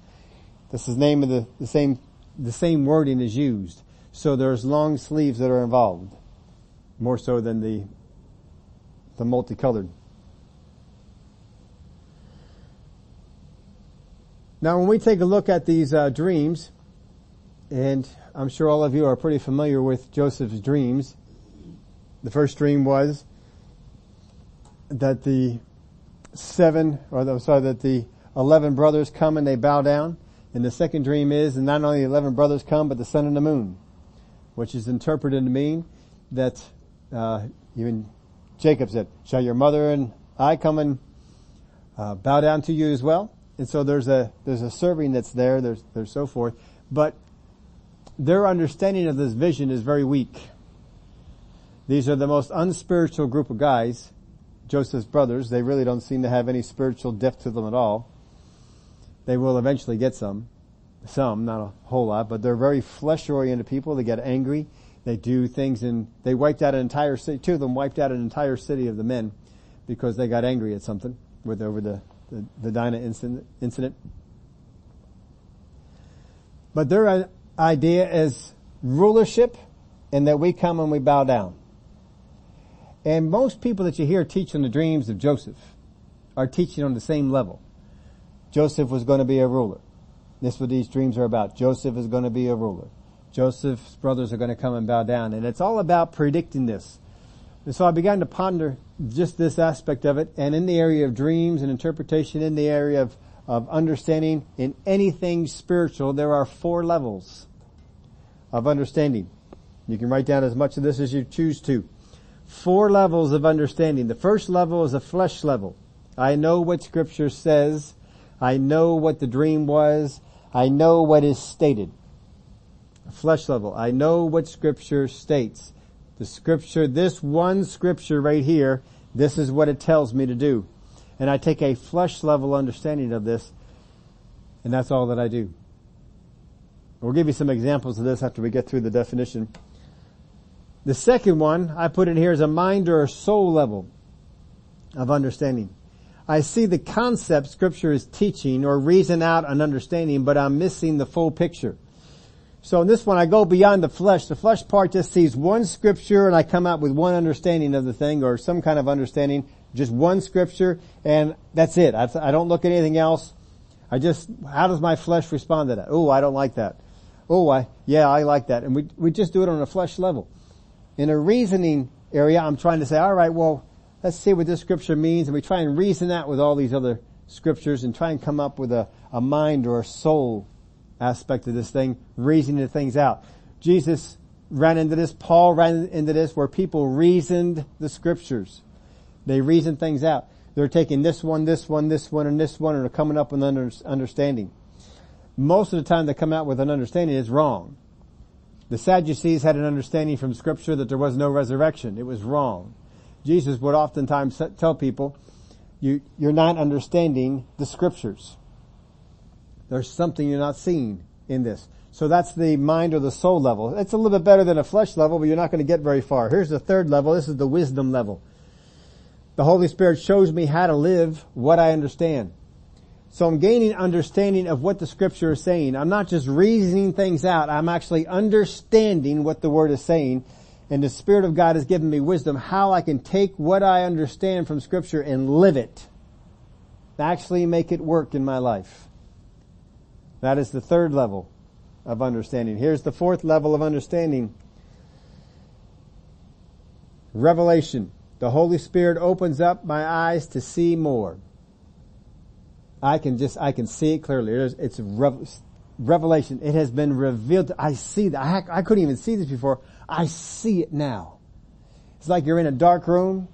This is name of the, the same the same wording is used. So there's long sleeves that are involved, more so than the the multicolored. Now when we take a look at these uh, dreams, and I'm sure all of you are pretty familiar with Joseph's dreams. The first dream was that the seven, or the, sorry, that the eleven brothers come and they bow down. And the second dream is, and not only the eleven brothers come, but the sun and the moon, which is interpreted to mean that uh, even Jacob said, "Shall your mother and I come and uh, bow down to you as well?" And so there's a, there's a serving that's there, there's, there's so forth. But their understanding of this vision is very weak. These are the most unspiritual group of guys, Joseph's brothers. They really don't seem to have any spiritual depth to them at all. They will eventually get some. Some, not a whole lot, but they're very flesh oriented people. They get angry. They do things and they wiped out an entire city. Two of them wiped out an entire city of the men because they got angry at something with over the the, the Dinah incident, incident. But their idea is rulership and that we come and we bow down. And most people that you hear teaching the dreams of Joseph are teaching on the same level. Joseph was going to be a ruler. This is what these dreams are about. Joseph is going to be a ruler. Joseph's brothers are going to come and bow down. And it's all about predicting this. And so I began to ponder just this aspect of it, and in the area of dreams and interpretation, in the area of, of understanding, in anything spiritual, there are four levels of understanding. You can write down as much of this as you choose to. Four levels of understanding. The first level is a flesh level. I know what scripture says. I know what the dream was. I know what is stated. A flesh level. I know what scripture states. The scripture, this one scripture right here, this is what it tells me to do. And I take a flesh level understanding of this, and that's all that I do. We'll give you some examples of this after we get through the definition. The second one I put in here is a mind or soul level of understanding. I see the concept scripture is teaching or reason out an understanding, but I'm missing the full picture. So in this one I go beyond the flesh. The flesh part just sees one scripture and I come out with one understanding of the thing or some kind of understanding, just one scripture and that's it. I don't look at anything else. I just, how does my flesh respond to that? Oh, I don't like that. Oh, I, yeah, I like that. And we, we just do it on a flesh level. In a reasoning area, I'm trying to say, alright, well, let's see what this scripture means and we try and reason that with all these other scriptures and try and come up with a, a mind or a soul aspect of this thing, reasoning things out. Jesus ran into this, Paul ran into this where people reasoned the scriptures. They reasoned things out. They're taking this one, this one, this one, and this one and are coming up with an understanding. Most of the time they come out with an understanding is wrong. The Sadducees had an understanding from scripture that there was no resurrection. It was wrong. Jesus would oftentimes tell people, you, you're not understanding the scriptures. There's something you're not seeing in this. So that's the mind or the soul level. It's a little bit better than a flesh level, but you're not going to get very far. Here's the third level. This is the wisdom level. The Holy Spirit shows me how to live what I understand. So I'm gaining understanding of what the scripture is saying. I'm not just reasoning things out. I'm actually understanding what the word is saying. And the Spirit of God has given me wisdom how I can take what I understand from scripture and live it. Actually make it work in my life. That is the third level of understanding. Here's the fourth level of understanding. Revelation. The Holy Spirit opens up my eyes to see more. I can just, I can see it clearly. It's, it's revelation. It has been revealed. I see that. I, I couldn't even see this before. I see it now. It's like you're in a dark room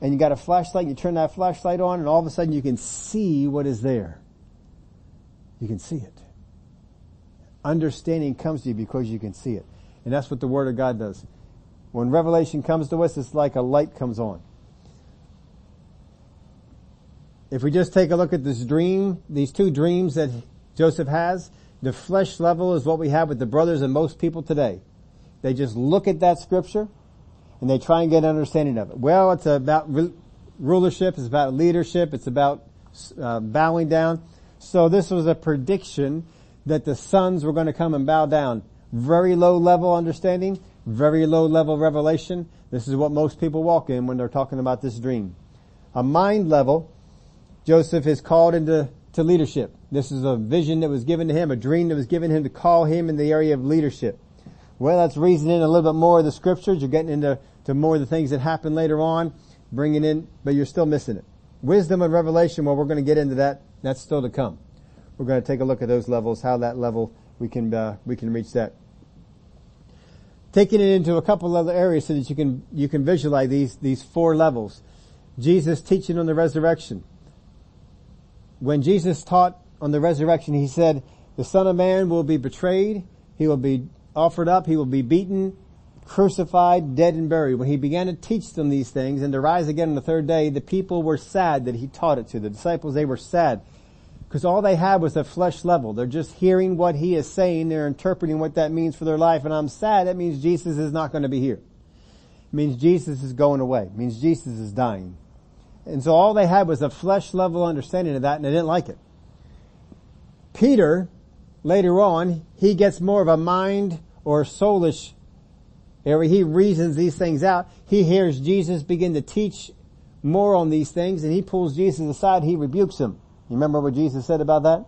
and you got a flashlight, and you turn that flashlight on and all of a sudden you can see what is there. You can see it understanding comes to you because you can see it. And that's what the Word of God does. When revelation comes to us, it's like a light comes on. If we just take a look at this dream, these two dreams that Joseph has, the flesh level is what we have with the brothers and most people today. They just look at that scripture and they try and get an understanding of it. Well, it's about rulership, it's about leadership, it's about uh, bowing down. So this was a prediction that the sons were going to come and bow down. Very low level understanding, very low level revelation. This is what most people walk in when they're talking about this dream. A mind level, Joseph is called into to leadership. This is a vision that was given to him, a dream that was given him to call him in the area of leadership. Well, that's reasoning a little bit more of the scriptures. You're getting into to more of the things that happen later on, bringing in, but you're still missing it. Wisdom and revelation, well, we're going to get into that. That's still to come. We're going to take a look at those levels, how that level we can uh, we can reach that. Taking it into a couple other areas so that you can you can visualize these these four levels. Jesus teaching on the resurrection. When Jesus taught on the resurrection, he said, "The Son of Man will be betrayed. He will be offered up. He will be beaten, crucified, dead, and buried." When he began to teach them these things and to rise again on the third day, the people were sad that he taught it to. The disciples they were sad because all they had was a flesh level. They're just hearing what he is saying. They're interpreting what that means for their life. And I'm sad. That means Jesus is not going to be here. It means Jesus is going away. It means Jesus is dying. And so all they had was a flesh level understanding of that and they didn't like it. Peter, later on, he gets more of a mind or soulish area. He reasons these things out. He hears Jesus begin to teach more on these things and he pulls Jesus aside. He rebukes him. You remember what Jesus said about that?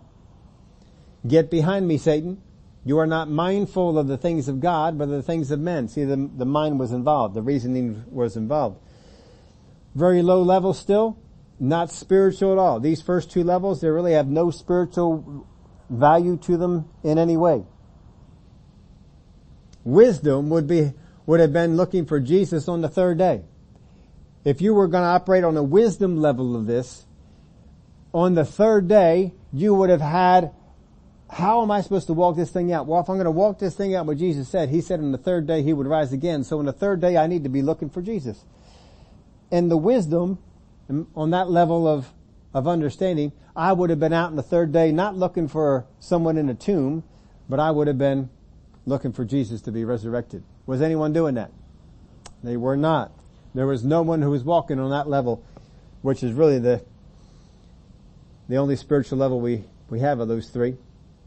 Get behind me, Satan. You are not mindful of the things of God, but of the things of men. See, the, the mind was involved. The reasoning was involved. Very low level still. Not spiritual at all. These first two levels, they really have no spiritual value to them in any way. Wisdom would be, would have been looking for Jesus on the third day. If you were going to operate on a wisdom level of this, on the third day, you would have had how am I supposed to walk this thing out? Well, if I'm going to walk this thing out what Jesus said, He said on the third day He would rise again. So on the third day I need to be looking for Jesus. And the wisdom on that level of, of understanding, I would have been out on the third day not looking for someone in a tomb, but I would have been looking for Jesus to be resurrected. Was anyone doing that? They were not. There was no one who was walking on that level, which is really the, the only spiritual level we, we have of those three.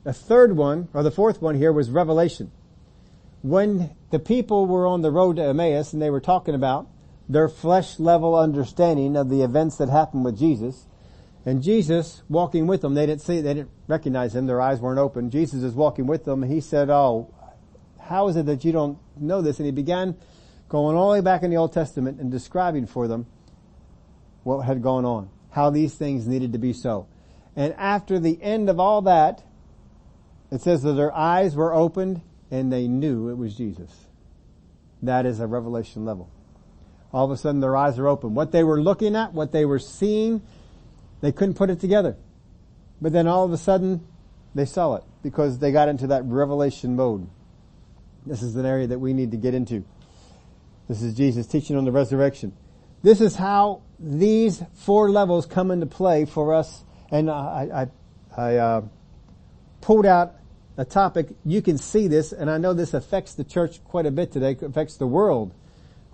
The third one, or the fourth one here was revelation. When the people were on the road to Emmaus and they were talking about their flesh level understanding of the events that happened with Jesus, and Jesus walking with them, they didn't see, they didn't recognize him, their eyes weren't open. Jesus is walking with them, and he said, oh, how is it that you don't know this? And he began going all the way back in the Old Testament and describing for them what had gone on, how these things needed to be so. And after the end of all that, it says that their eyes were opened and they knew it was Jesus. That is a revelation level. All of a sudden their eyes are open. What they were looking at, what they were seeing, they couldn't put it together. But then all of a sudden they saw it because they got into that revelation mode. This is an area that we need to get into. This is Jesus teaching on the resurrection. This is how these four levels come into play for us. And I, I, I uh, pulled out a topic. You can see this, and I know this affects the church quite a bit today. affects the world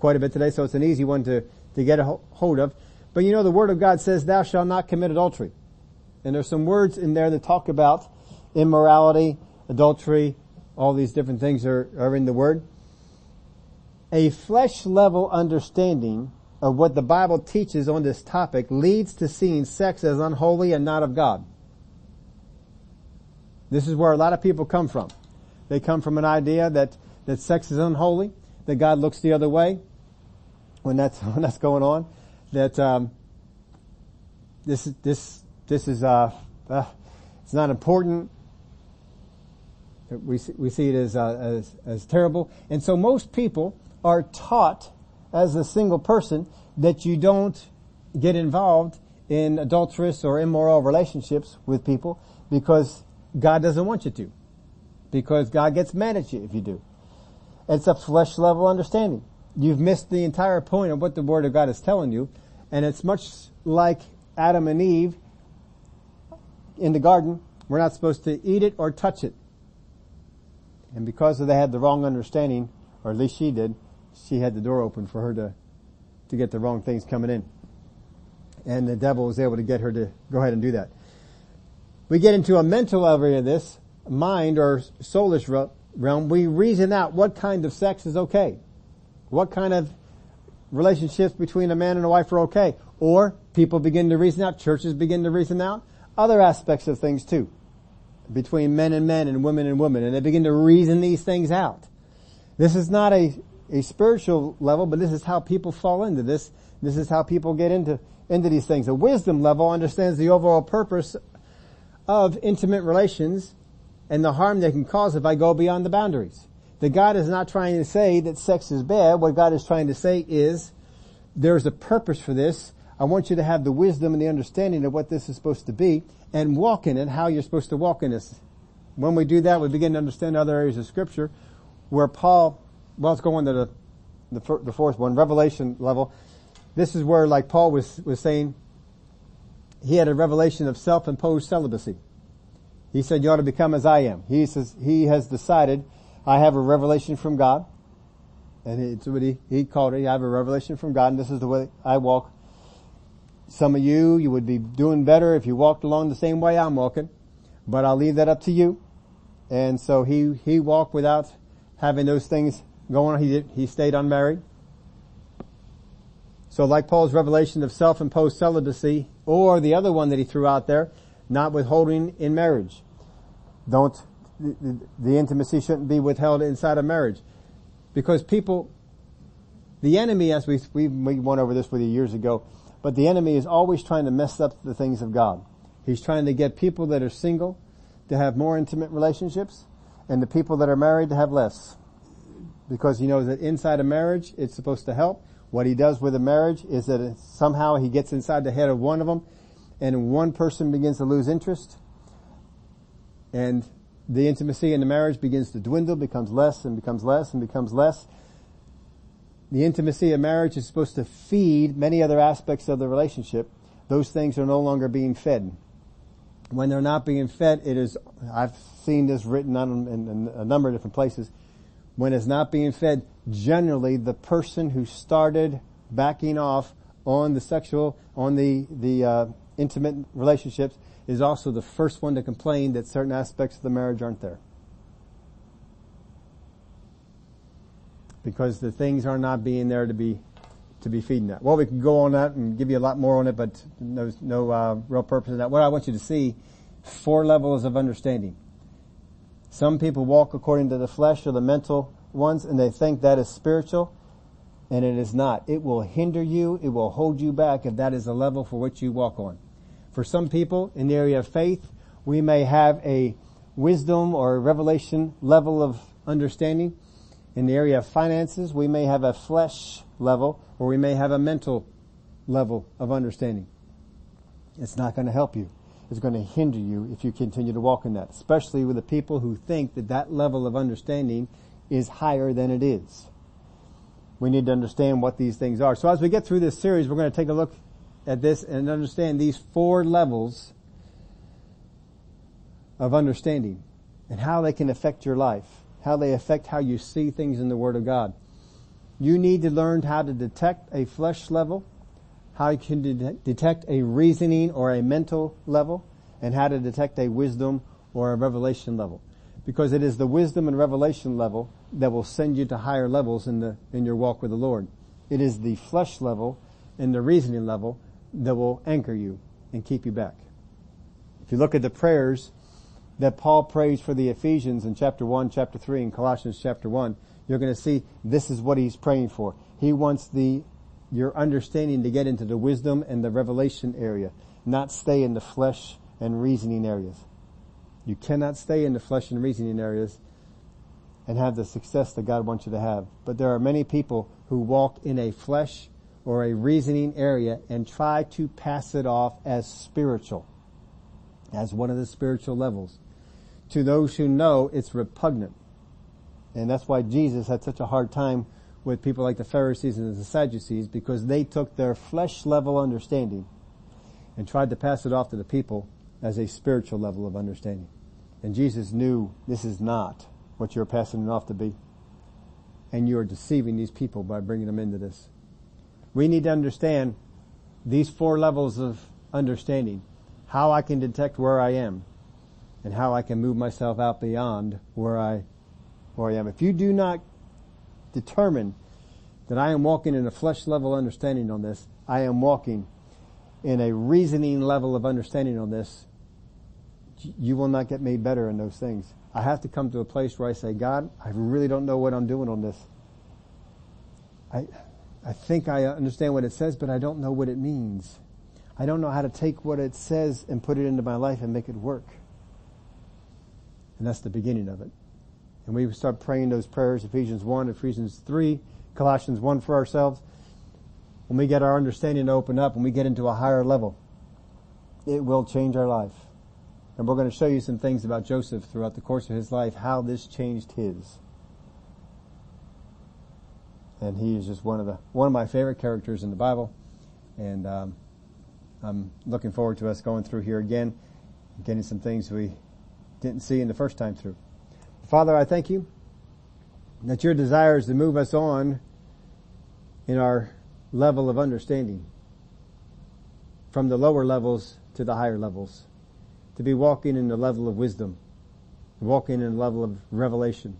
quite a bit today. So it's an easy one to to get a hold of. But you know, the Word of God says, "Thou shalt not commit adultery," and there's some words in there that talk about immorality, adultery, all these different things are, are in the Word a flesh level understanding of what the Bible teaches on this topic leads to seeing sex as unholy and not of God. This is where a lot of people come from. They come from an idea that, that sex is unholy, that God looks the other way when that's, when that's going on, that, um, this, this, this is, uh, uh, it's not important. We see, we see it as, uh, as, as terrible. And so most people are taught as a single person that you don't get involved in adulterous or immoral relationships with people because God doesn't want you to. Because God gets mad at you if you do. It's a flesh level understanding. You've missed the entire point of what the Word of God is telling you. And it's much like Adam and Eve in the garden. We're not supposed to eat it or touch it. And because they had the wrong understanding, or at least she did, she had the door open for her to, to get the wrong things coming in. And the devil was able to get her to go ahead and do that. We get into a mental area of this, mind or soulish realm. We reason out what kind of sex is okay. What kind of relationships between a man and a wife are okay. Or people begin to reason out, churches begin to reason out other aspects of things too. Between men and men and women and women. And they begin to reason these things out. This is not a a spiritual level, but this is how people fall into this. This is how people get into, into these things. A wisdom level understands the overall purpose of intimate relations and the harm they can cause if I go beyond the boundaries. That God is not trying to say that sex is bad. What God is trying to say is there's a purpose for this. I want you to have the wisdom and the understanding of what this is supposed to be and walk in it, how you're supposed to walk in this. When we do that, we begin to understand other areas of scripture where Paul well, let's go into the, the, the fourth one, revelation level. This is where, like Paul was, was saying, he had a revelation of self-imposed celibacy. He said, you ought to become as I am. He says, he has decided, I have a revelation from God. And it's what he, he called it. I have a revelation from God and this is the way I walk. Some of you, you would be doing better if you walked along the same way I'm walking, but I'll leave that up to you. And so he, he walked without having those things going on. He, he stayed unmarried. So like Paul's revelation of self-imposed celibacy, or the other one that he threw out there, not withholding in marriage. Don't, the, the intimacy shouldn't be withheld inside of marriage. Because people, the enemy, as we, we, we went over this with you years ago, but the enemy is always trying to mess up the things of God. He's trying to get people that are single to have more intimate relationships and the people that are married to have less because he knows that inside a marriage, it's supposed to help. What he does with a marriage is that somehow he gets inside the head of one of them and one person begins to lose interest and the intimacy in the marriage begins to dwindle, becomes less and becomes less and becomes less. The intimacy of marriage is supposed to feed many other aspects of the relationship. Those things are no longer being fed. When they're not being fed, it is, I've seen this written on in, in a number of different places. When it's not being fed, generally the person who started backing off on the sexual, on the, the, uh, intimate relationships is also the first one to complain that certain aspects of the marriage aren't there. Because the things are not being there to be to be feeding that. Well, we can go on that and give you a lot more on it, but no, no uh, real purpose in that. What I want you to see, four levels of understanding. Some people walk according to the flesh or the mental ones, and they think that is spiritual, and it is not. It will hinder you. It will hold you back if that is the level for which you walk on. For some people in the area of faith, we may have a wisdom or revelation level of understanding. In the area of finances, we may have a flesh level or we may have a mental level of understanding. It's not going to help you. It's going to hinder you if you continue to walk in that, especially with the people who think that that level of understanding is higher than it is. We need to understand what these things are. So as we get through this series, we're going to take a look at this and understand these four levels of understanding and how they can affect your life, how they affect how you see things in the Word of God. You need to learn how to detect a flesh level, how you can de- detect a reasoning or a mental level, and how to detect a wisdom or a revelation level. Because it is the wisdom and revelation level that will send you to higher levels in the, in your walk with the Lord. It is the flesh level and the reasoning level that will anchor you and keep you back. If you look at the prayers that Paul prays for the Ephesians in chapter 1, chapter 3, and Colossians chapter 1, you're going to see this is what he's praying for. He wants the, your understanding to get into the wisdom and the revelation area, not stay in the flesh and reasoning areas. You cannot stay in the flesh and reasoning areas and have the success that God wants you to have. But there are many people who walk in a flesh or a reasoning area and try to pass it off as spiritual, as one of the spiritual levels. To those who know it's repugnant. And that's why Jesus had such a hard time with people like the Pharisees and the Sadducees because they took their flesh level understanding and tried to pass it off to the people as a spiritual level of understanding. And Jesus knew this is not what you're passing it off to be. And you're deceiving these people by bringing them into this. We need to understand these four levels of understanding. How I can detect where I am and how I can move myself out beyond where I where I am. If you do not determine that I am walking in a flesh level understanding on this, I am walking in a reasoning level of understanding on this, you will not get made better in those things. I have to come to a place where I say, God, I really don't know what I'm doing on this. I, I think I understand what it says, but I don't know what it means. I don't know how to take what it says and put it into my life and make it work. And that's the beginning of it. And we start praying those prayers, Ephesians 1, Ephesians 3, Colossians 1 for ourselves. When we get our understanding to open up and we get into a higher level, it will change our life. And we're going to show you some things about Joseph throughout the course of his life, how this changed his. And he is just one of the, one of my favorite characters in the Bible. And, um, I'm looking forward to us going through here again, getting some things we didn't see in the first time through. Father, I thank you that your desire is to move us on in our level of understanding from the lower levels to the higher levels, to be walking in the level of wisdom, walking in the level of revelation.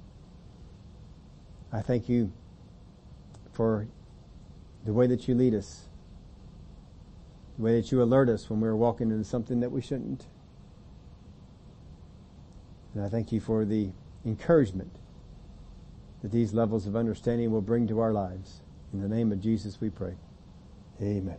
I thank you for the way that you lead us, the way that you alert us when we're walking into something that we shouldn't. And I thank you for the encouragement that these levels of understanding will bring to our lives. In the name of Jesus we pray. Amen.